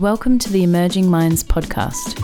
Welcome to the Emerging Minds podcast.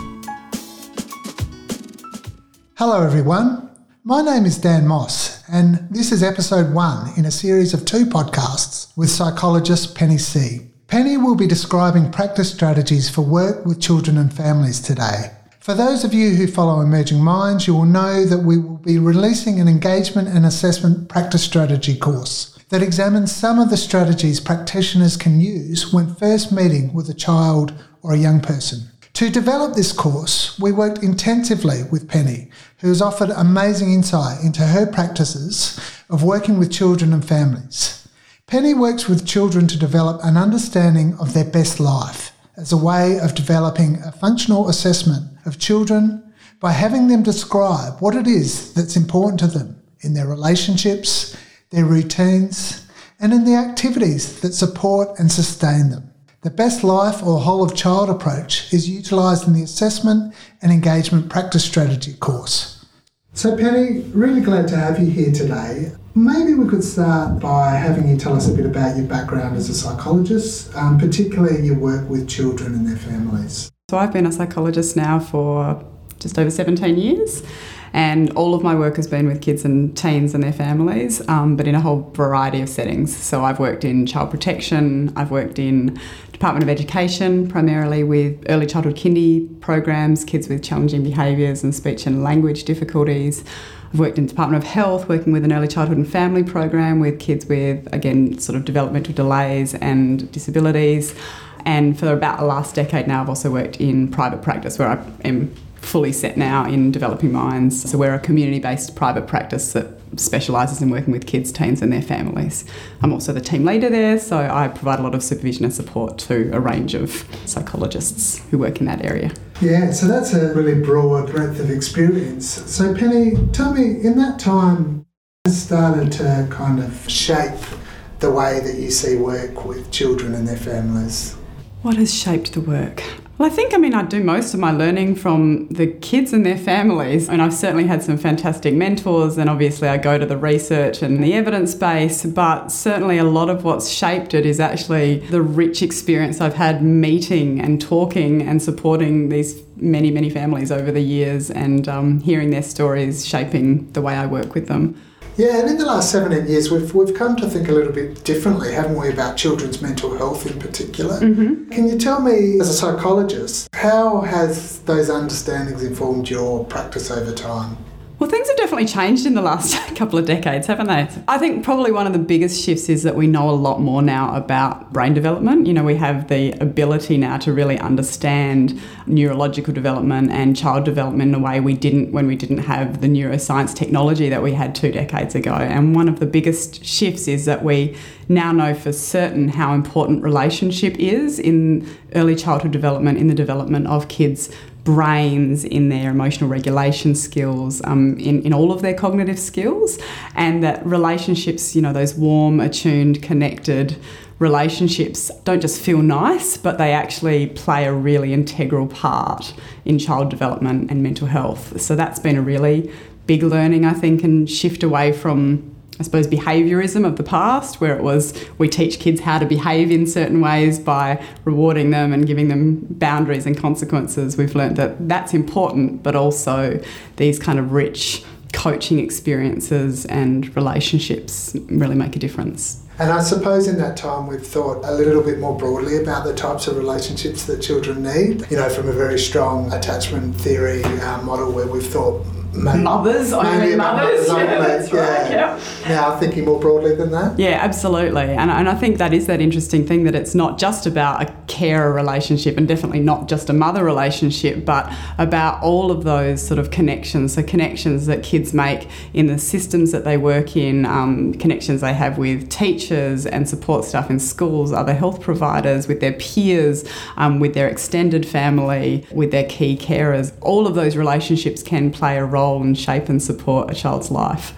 Hello, everyone. My name is Dan Moss, and this is episode one in a series of two podcasts with psychologist Penny C. Penny will be describing practice strategies for work with children and families today. For those of you who follow Emerging Minds, you will know that we will be releasing an engagement and assessment practice strategy course that examines some of the strategies practitioners can use when first meeting with a child or a young person. To develop this course, we worked intensively with Penny, who has offered amazing insight into her practices of working with children and families. Penny works with children to develop an understanding of their best life as a way of developing a functional assessment of children by having them describe what it is that's important to them in their relationships, their routines, and in the activities that support and sustain them. The Best Life or Whole of Child approach is utilised in the Assessment and Engagement Practice Strategy course. So, Penny, really glad to have you here today. Maybe we could start by having you tell us a bit about your background as a psychologist, um, particularly your work with children and their families. So, I've been a psychologist now for just over 17 years. And all of my work has been with kids and teens and their families, um, but in a whole variety of settings. So I've worked in child protection, I've worked in Department of Education, primarily with early childhood kindy programs, kids with challenging behaviours and speech and language difficulties. I've worked in Department of Health, working with an early childhood and family program with kids with, again, sort of developmental delays and disabilities. And for about the last decade now, I've also worked in private practice where I am fully set now in developing minds. So we're a community based private practice that specialises in working with kids, teens, and their families. I'm also the team leader there, so I provide a lot of supervision and support to a range of psychologists who work in that area. Yeah, so that's a really broad breadth of experience. So, Penny, tell me, in that time, it started to kind of shape the way that you see work with children and their families? What has shaped the work? Well, I think, I mean, I do most of my learning from the kids and their families. And I've certainly had some fantastic mentors, and obviously I go to the research and the evidence base, but certainly a lot of what's shaped it is actually the rich experience I've had meeting and talking and supporting these many, many families over the years and um, hearing their stories shaping the way I work with them. Yeah, and in the last seven, eight years, we've, we've come to think a little bit differently, haven't we, about children's mental health in particular. Mm-hmm. Can you tell me, as a psychologist, how has those understandings informed your practice over time? Well, things have definitely changed in the last couple of decades, haven't they? I think probably one of the biggest shifts is that we know a lot more now about brain development. You know, we have the ability now to really understand neurological development and child development in a way we didn't when we didn't have the neuroscience technology that we had two decades ago. And one of the biggest shifts is that we now know for certain how important relationship is in early childhood development, in the development of kids' brains, in their emotional regulation skills, um, in, in all of their cognitive skills, and that relationships, you know, those warm, attuned, connected relationships don't just feel nice, but they actually play a really integral part in child development and mental health. So that's been a really big learning, I think, and shift away from I suppose, behaviourism of the past, where it was we teach kids how to behave in certain ways by rewarding them and giving them boundaries and consequences. We've learned that that's important, but also these kind of rich coaching experiences and relationships really make a difference. And I suppose in that time we've thought a little bit more broadly about the types of relationships that children need. You know, from a very strong attachment theory uh, model where we've thought maybe, mothers, only mothers. Yeah, that's yeah. Right, yeah. Now thinking more broadly than that. Yeah, absolutely. And, and I think that is that interesting thing that it's not just about a carer relationship and definitely not just a mother relationship, but about all of those sort of connections. So connections that kids make in the systems that they work in, um, connections they have with teachers and support staff in schools, other health providers, with their peers, um, with their extended family, with their key carers. All of those relationships can play a role and shape and support a child's life.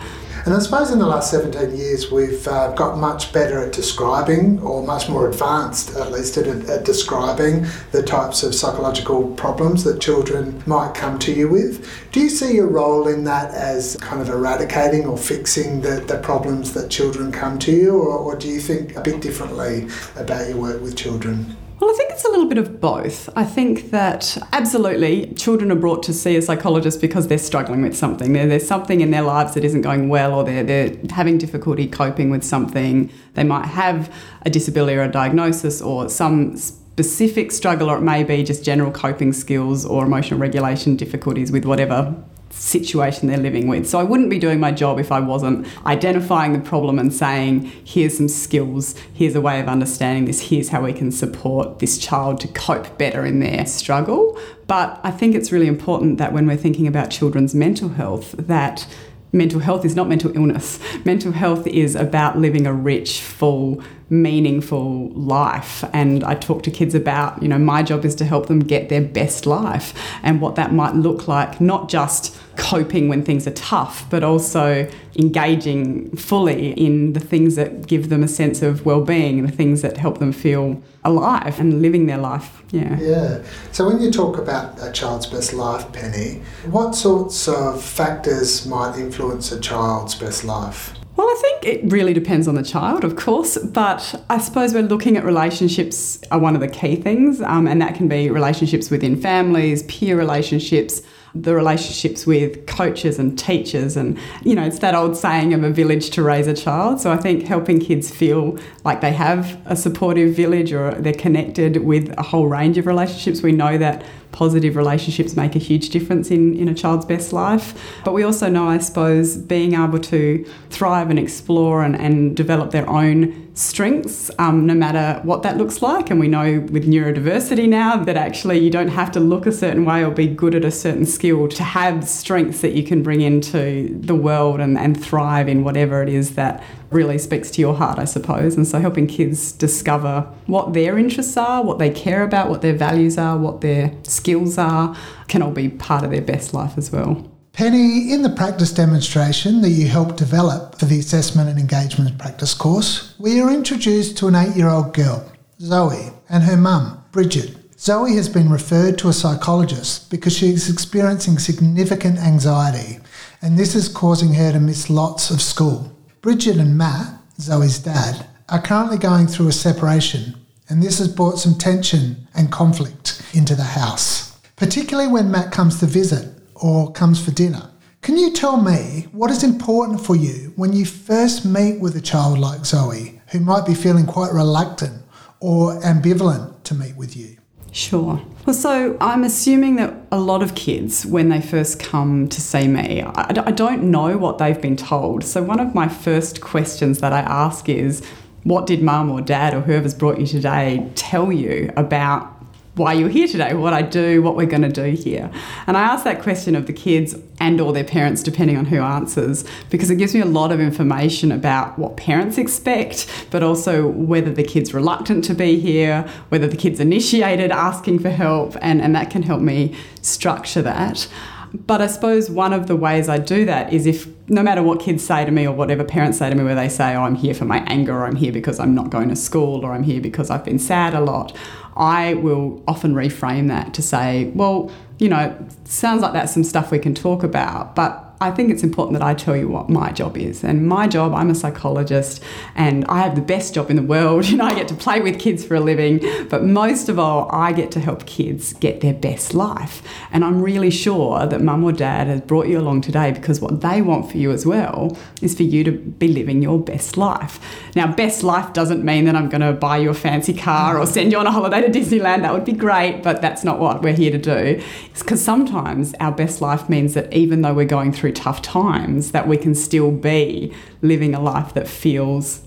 And I suppose in the last 17 years, we've uh, got much better at describing, or much more advanced at least, at, at, describing the types of psychological problems that children might come to you with. Do you see your role in that as kind of eradicating or fixing the, the problems that children come to you, or, or do you think a bit differently about your work with children? Well, I think it's a little bit of both. I think that absolutely children are brought to see a psychologist because they're struggling with something. There, there's something in their lives that isn't going well, or they're, they're having difficulty coping with something. They might have a disability or a diagnosis or some specific struggle, or it may be just general coping skills or emotional regulation difficulties with whatever situation they're living with. So I wouldn't be doing my job if I wasn't identifying the problem and saying, here's some skills, here's a way of understanding this, here's how we can support this child to cope better in their struggle. But I think it's really important that when we're thinking about children's mental health, that mental health is not mental illness. Mental health is about living a rich, full, meaningful life. And I talk to kids about, you know, my job is to help them get their best life and what that might look like, not just coping when things are tough, but also engaging fully in the things that give them a sense of well-being, the things that help them feel alive and living their life. Yeah. Yeah. So when you talk about a child's best life, Penny, what sorts of factors might influence a child's best life? Well, I think it really depends on the child, of course, but I suppose we're looking at relationships are one of the key things, um, and that can be relationships within families, peer relationships, the relationships with coaches and teachers and you know it's that old saying of a village to raise a child. So i think helping kids feel like they have a supportive village or they're connected with a whole range of relationships. We know that positive relationships make a huge difference in, in a child's best life. But we also know, I suppose, being able to thrive and explore and, and develop their own strengths, um, no matter what that looks like. And we know with neurodiversity now that actually you don't have to look a certain way or be good at a certain skill to have strengths that you can bring into the world and, and thrive in whatever it is that really speaks to your heart, I suppose. And so helping kids discover what their interests are, what they care about, what their values are, what their skills are, can all be part of their best life as well. Penny, in the practice demonstration that you helped develop for the Assessment and Engagement Practice course, we are introduced to an eight year old girl, Zoe, and her mum, Bridget. Zoe has been referred to a psychologist because she is experiencing significant anxiety, and this is causing her to miss lots of school. Bridget and Matt, Zoe's dad, are currently going through a separation, and this has brought some tension and conflict into the house, particularly when Matt comes to visit or comes for dinner. Can you tell me what is important for you when you first meet with a child like Zoe who might be feeling quite reluctant or ambivalent to meet with you? Sure. Well, so I'm assuming that a lot of kids, when they first come to see me, I, don't know what they've been told. So, one of my first questions that I ask is, what did mum or dad or whoever's brought you today tell you about why you're here today, what I do, what we're going to do here. And I ask that question of the kids and or their parents depending on who answers because it gives me a lot of information about what parents expect, but also whether the kid's reluctant to be here, whether the kid's initiated asking for help and and that can help me structure that. But I suppose one of the ways I do that is if no matter what kids say to me or whatever parents say to me, where they say, Oh, I'm here for my anger, or I'm here because I'm not going to school, or I'm here because I've been sad a lot, I will often reframe that to say, Well, you know, sounds like that's some stuff we can talk about, but I think it's important that I tell you what my job is. And my job, I'm a psychologist and I have the best job in the world. You know, I get to play with kids for a living, but most of all, I get to help kids get their best life. And I'm really sure that mum or dad has brought you along today because what they want for you as well is for you to be living your best life. Now, best life doesn't mean that I'm going to buy you a fancy car or send you on a holiday to Disneyland. That would be great, but that's not what we're here to do. It's because sometimes our best life means that even though we're going through through tough times, that we can still be living a life that feels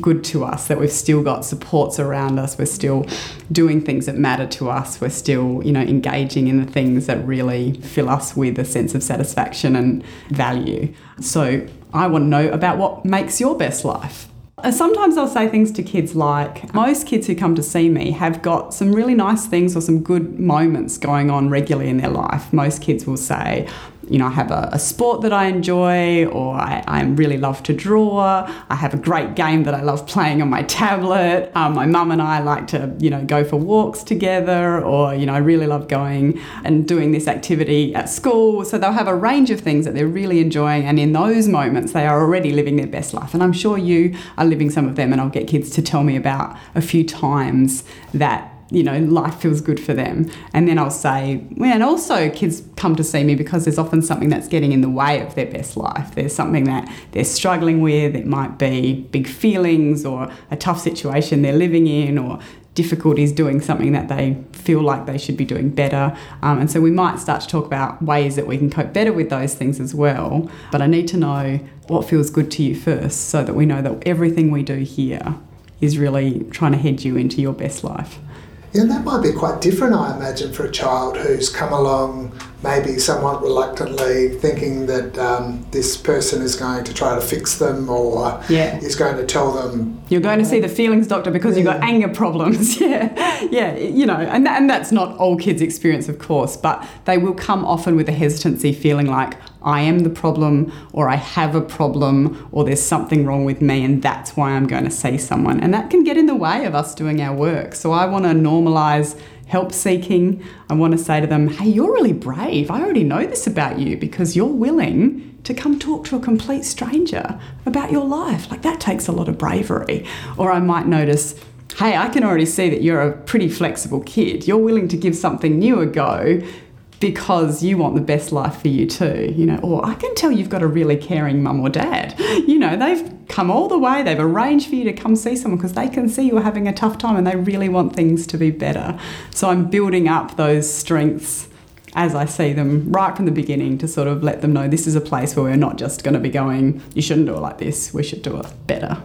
good to us, that we've still got supports around us, we're still doing things that matter to us, we're still, you know, engaging in the things that really fill us with a sense of satisfaction and value. So I want to know about what makes your best life. Uh, sometimes I'll say things to kids like most kids who come to see me have got some really nice things or some good moments going on regularly in their life. Most kids will say, you know, I have a, a sport that I enjoy, or I, I, really love to draw. I have a great game that I love playing on my tablet. Um, my mum and I like to, you know, go for walks together, or, you know, I really love going and doing this activity at school. So they'll have a range of things that they're really enjoying, and in those moments, they are already living their best life. And I'm sure you are living some of them, and I'll get kids to tell me about a few times that you know, life feels good for them. And then I'll say, well, and also kids come to see me because there's often something that's getting in the way of their best life. There's something that they're struggling with. It might be big feelings or a tough situation they're living in or difficulties doing something that they feel like they should be doing better. Um, and so we might start to talk about ways that we can cope better with those things as well. But I need to know what feels good to you first so that we know that everything we do here is really trying to head you into your best life. Yeah, and that might be quite different, I imagine, for a child who's come along maybe somewhat reluctantly, thinking that um, this person is going to try to fix them or yeah. is going to tell them. You're going to see the feelings doctor because you've got anger problems. yeah, yeah, you know, and, and that's not all kids' experience, of course, but they will come often with a hesitancy, feeling like, I am the problem, or I have a problem, or there's something wrong with me, and that's why I'm going to see someone. And that can get in the way of us doing our work. So I want to normalize help seeking. I want to say to them, hey, you're really brave. I already know this about you because you're willing to come talk to a complete stranger about your life. Like that takes a lot of bravery. Or I might notice, hey, I can already see that you're a pretty flexible kid. You're willing to give something new a go because you want the best life for you too, you know, or I can tell you've got a really caring mum or dad. You know, they've come all the way, they've arranged for you to come see someone because they can see you're having a tough time and they really want things to be better. So I'm building up those strengths as I see them right from the beginning to sort of let them know this is a place where we're not just going to be going, you shouldn't do it like this, we should do it better.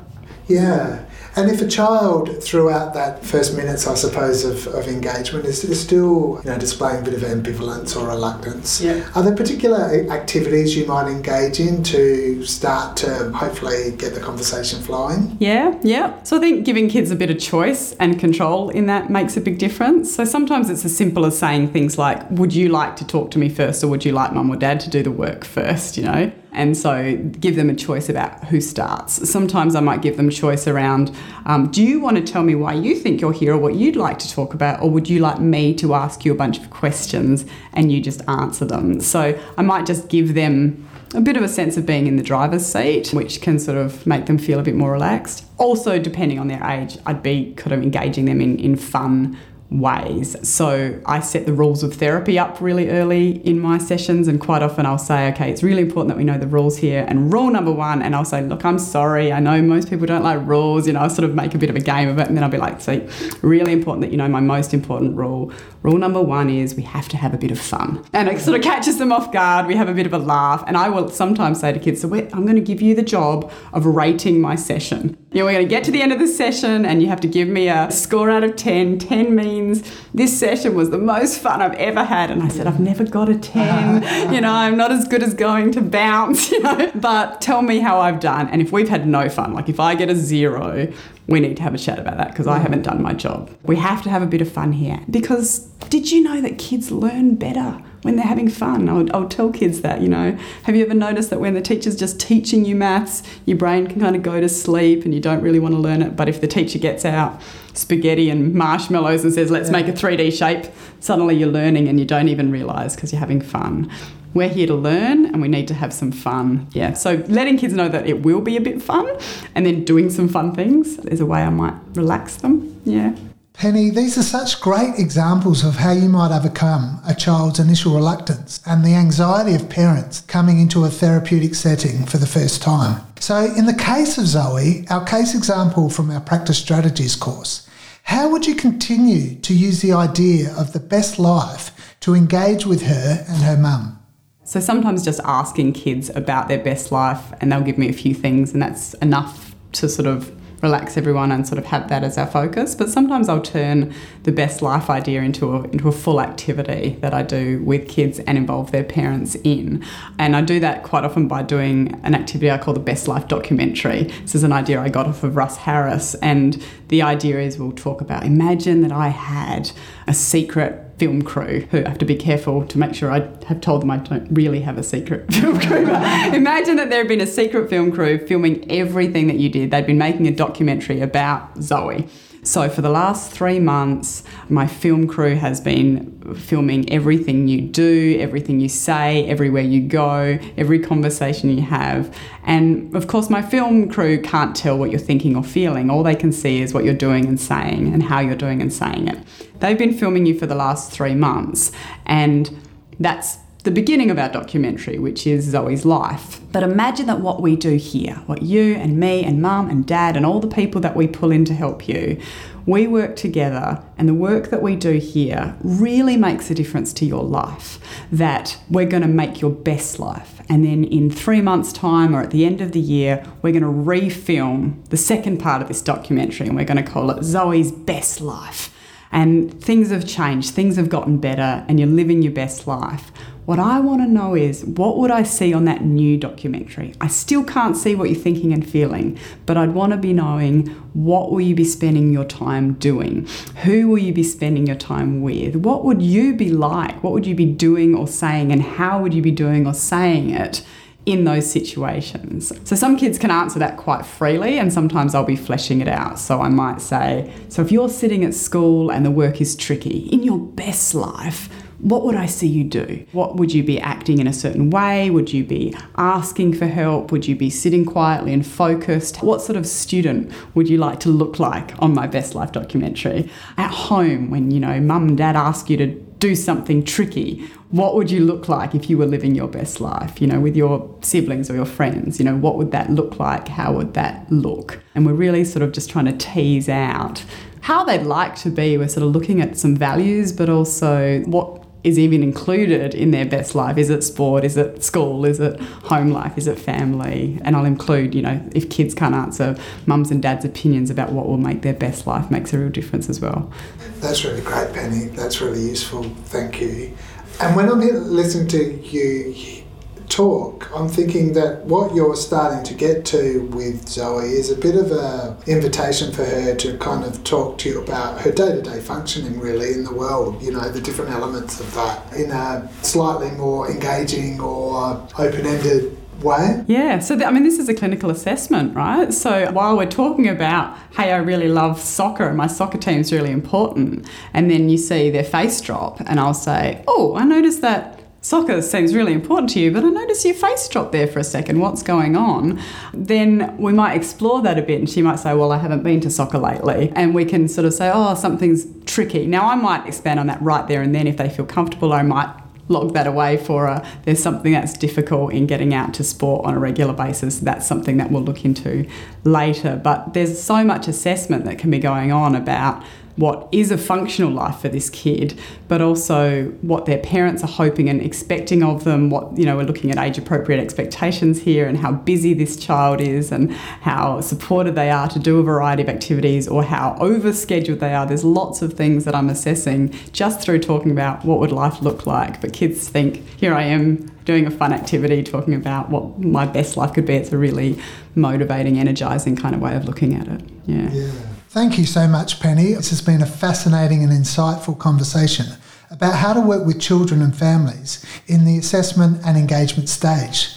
Yeah. And if a child throughout that first minutes, I suppose, of, of engagement is, is still you know, displaying a bit of ambivalence or reluctance, yeah. are there particular activities you might engage in to start to hopefully get the conversation flowing? Yeah, yeah. So I think giving kids a bit of choice and control in that makes a big difference. So sometimes it's as simple as saying things like, Would you like to talk to me first, or would you like mum or dad to do the work first? You know? And so give them a choice about who starts. Sometimes I might give them choice around um, do you want to tell me why you think you're here or what you'd like to talk about, or would you like me to ask you a bunch of questions and you just answer them? So I might just give them a bit of a sense of being in the driver's seat, which can sort of make them feel a bit more relaxed. Also, depending on their age, I'd be kind of engaging them in, in fun ways. So I set the rules of therapy up really early in my sessions, and quite often I'll say, okay, it's really important that we know the rules here. And rule number one, and I'll say, look, I'm sorry, I know most people don't like rules, you know, I'll sort of make a bit of a game of it, and then I'll be like, see, really important that you know my most important rule. Rule number one is we have to have a bit of fun. And it sort of catches them off guard, we have a bit of a laugh, and I will sometimes say to kids, so I'm going to give you the job of rating my session. Know, we're going to get to the end of the session, and you have to give me a score out of 10. 10 means means this session was the most fun I've ever had. And I said, I've never got a 10. you know, I'm not as good as going to bounce, you know, but tell me how I've done. And if we've had no fun, like if I get a zero, we need to have a chat about that because I haven't done my job. We have to have a bit of fun here because did you know that kids learn better? When they're having fun. I would, I would tell kids that, you know. Have you ever noticed that when the teacher's just teaching you maths, your brain can kind of go to sleep and you don't really want to learn it? But if the teacher gets out spaghetti and marshmallows and says, let's yeah. make a 3D shape, suddenly you're learning and you don't even realise because you're having fun. We're here to learn and we need to have some fun. Yeah, so letting kids know that it will be a bit fun and then doing some fun things is a way I might relax them. Yeah. Penny, these are such great examples of how you might overcome a child's initial reluctance and the anxiety of parents coming into a therapeutic setting for the first time. So, in the case of Zoe, our case example from our practice strategies course, how would you continue to use the idea of the best life to engage with her and her mum? So, sometimes just asking kids about their best life, and they'll give me a few things, and that's enough to sort of relax everyone and sort of have that as our focus. But sometimes I'll turn the best life idea into a, into a full activity that I do with kids and involve their parents in. And I do that quite often by doing an activity I call the best life documentary. This is an idea I got off of Russ Harris. And the idea is we'll talk about imagine that I had a secret film crew who I have to be careful to make sure I have told them I don't really have a secret film crew. imagine that there had been a secret film crew filming everything that you did. They'd been making a documentary about Zoe. So, for the last three months, my film crew has been filming everything you do, everything you say, everywhere you go, every conversation you have. And of course, my film crew can't tell what you're thinking or feeling. All they can see is what you're doing and saying and how you're doing and saying it. They've been filming you for the last three months, and that's the beginning of our documentary, which is Zoe's life. But imagine that what we do here, what you and me and mum and dad and all the people that we pull in to help you, we work together and the work that we do here really makes a difference to your life. That we're going to make your best life. And then in three months' time or at the end of the year, we're going to refilm the second part of this documentary and we're going to call it Zoe's Best Life. And things have changed, things have gotten better, and you're living your best life. What I want to know is what would I see on that new documentary? I still can't see what you're thinking and feeling, but I'd want to be knowing what will you be spending your time doing? Who will you be spending your time with? What would you be like? What would you be doing or saying, and how would you be doing or saying it? In those situations. So some kids can answer that quite freely and sometimes I'll be fleshing it out. So I might say, so if you're sitting at school and the work is tricky, in your best life, what would I see you do? What would you be acting in a certain way? Would you be asking for help? Would you be sitting quietly and focused? What sort of student would you like to look like on my best life documentary? At home, when you know mum and dad ask you to do something tricky, what would you look like if you were living your best life, you know, with your siblings or your friends? You know, what would that look like? How would that look? And we're really sort of just trying to tease out how they'd like to be. We're sort of looking at some values, but also what is even included in their best life. Is it sport? Is it school? Is it home life? Is it family? And I'll include, you know, if kids can't answer, mums and dads' opinions about what will make their best life makes a real difference as well. That's really great, Penny. That's really useful. Thank you. And when I'm listening to you talk, I'm thinking that what you're starting to get to with Zoe is a bit of a invitation for her to kind of talk to you about her day-to-day functioning really in the world, you know, the different elements of that. In a slightly more engaging or open-ended way? Yeah, so the, I mean, this is a clinical assessment, right? So while we're talking about, hey, I really love soccer and my soccer team's really important, and then you see their face drop, and I'll say, oh, I noticed that soccer seems really important to you, but I notice your face dropped there for a second. What's going on? Then we might explore that a bit, and she might say, Well, I haven't been to soccer lately. And we can sort of say, Oh, something's tricky. Now, I might expand on that right there and then if they feel comfortable. I might log that away for a there's something that's difficult in getting out to sport on a regular basis. That's something that we'll look into later. But there's so much assessment that can be going on about what is a functional life for this kid, but also what their parents are hoping and expecting of them. What, you know, we're looking at age appropriate expectations here and how busy this child is and how supported they are to do a variety of activities or how overscheduled they are. There's lots of things that I'm assessing just through talking about what would life look like. But kids think, here I am doing a fun activity, talking about what my best life could be. It's a really motivating, energizing kind of way of looking at it. Yeah. yeah. Thank you so much, Penny. This has been a fascinating and insightful conversation about how to work with children and families in the assessment and engagement stage,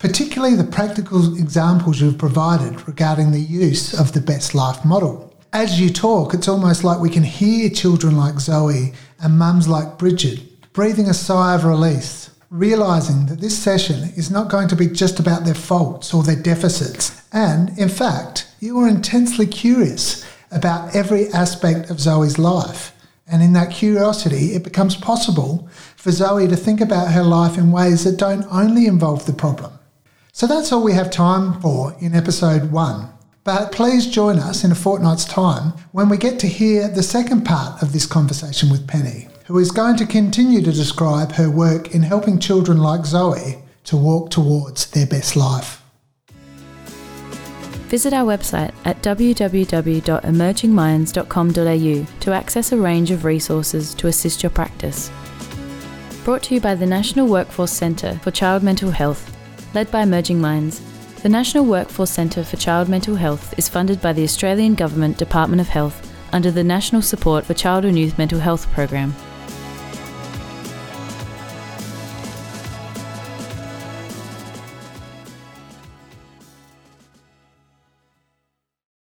particularly the practical examples you've provided regarding the use of the best life model. As you talk, it's almost like we can hear children like Zoe and mums like Bridget breathing a sigh of release, realizing that this session is not going to be just about their faults or their deficits. And in fact, you are intensely curious about every aspect of Zoe's life. And in that curiosity, it becomes possible for Zoe to think about her life in ways that don't only involve the problem. So that's all we have time for in episode one. But please join us in a fortnight's time when we get to hear the second part of this conversation with Penny, who is going to continue to describe her work in helping children like Zoe to walk towards their best life. Visit our website at www.emergingminds.com.au to access a range of resources to assist your practice. Brought to you by the National Workforce Centre for Child Mental Health, led by Emerging Minds. The National Workforce Centre for Child Mental Health is funded by the Australian Government Department of Health under the National Support for Child and Youth Mental Health Program.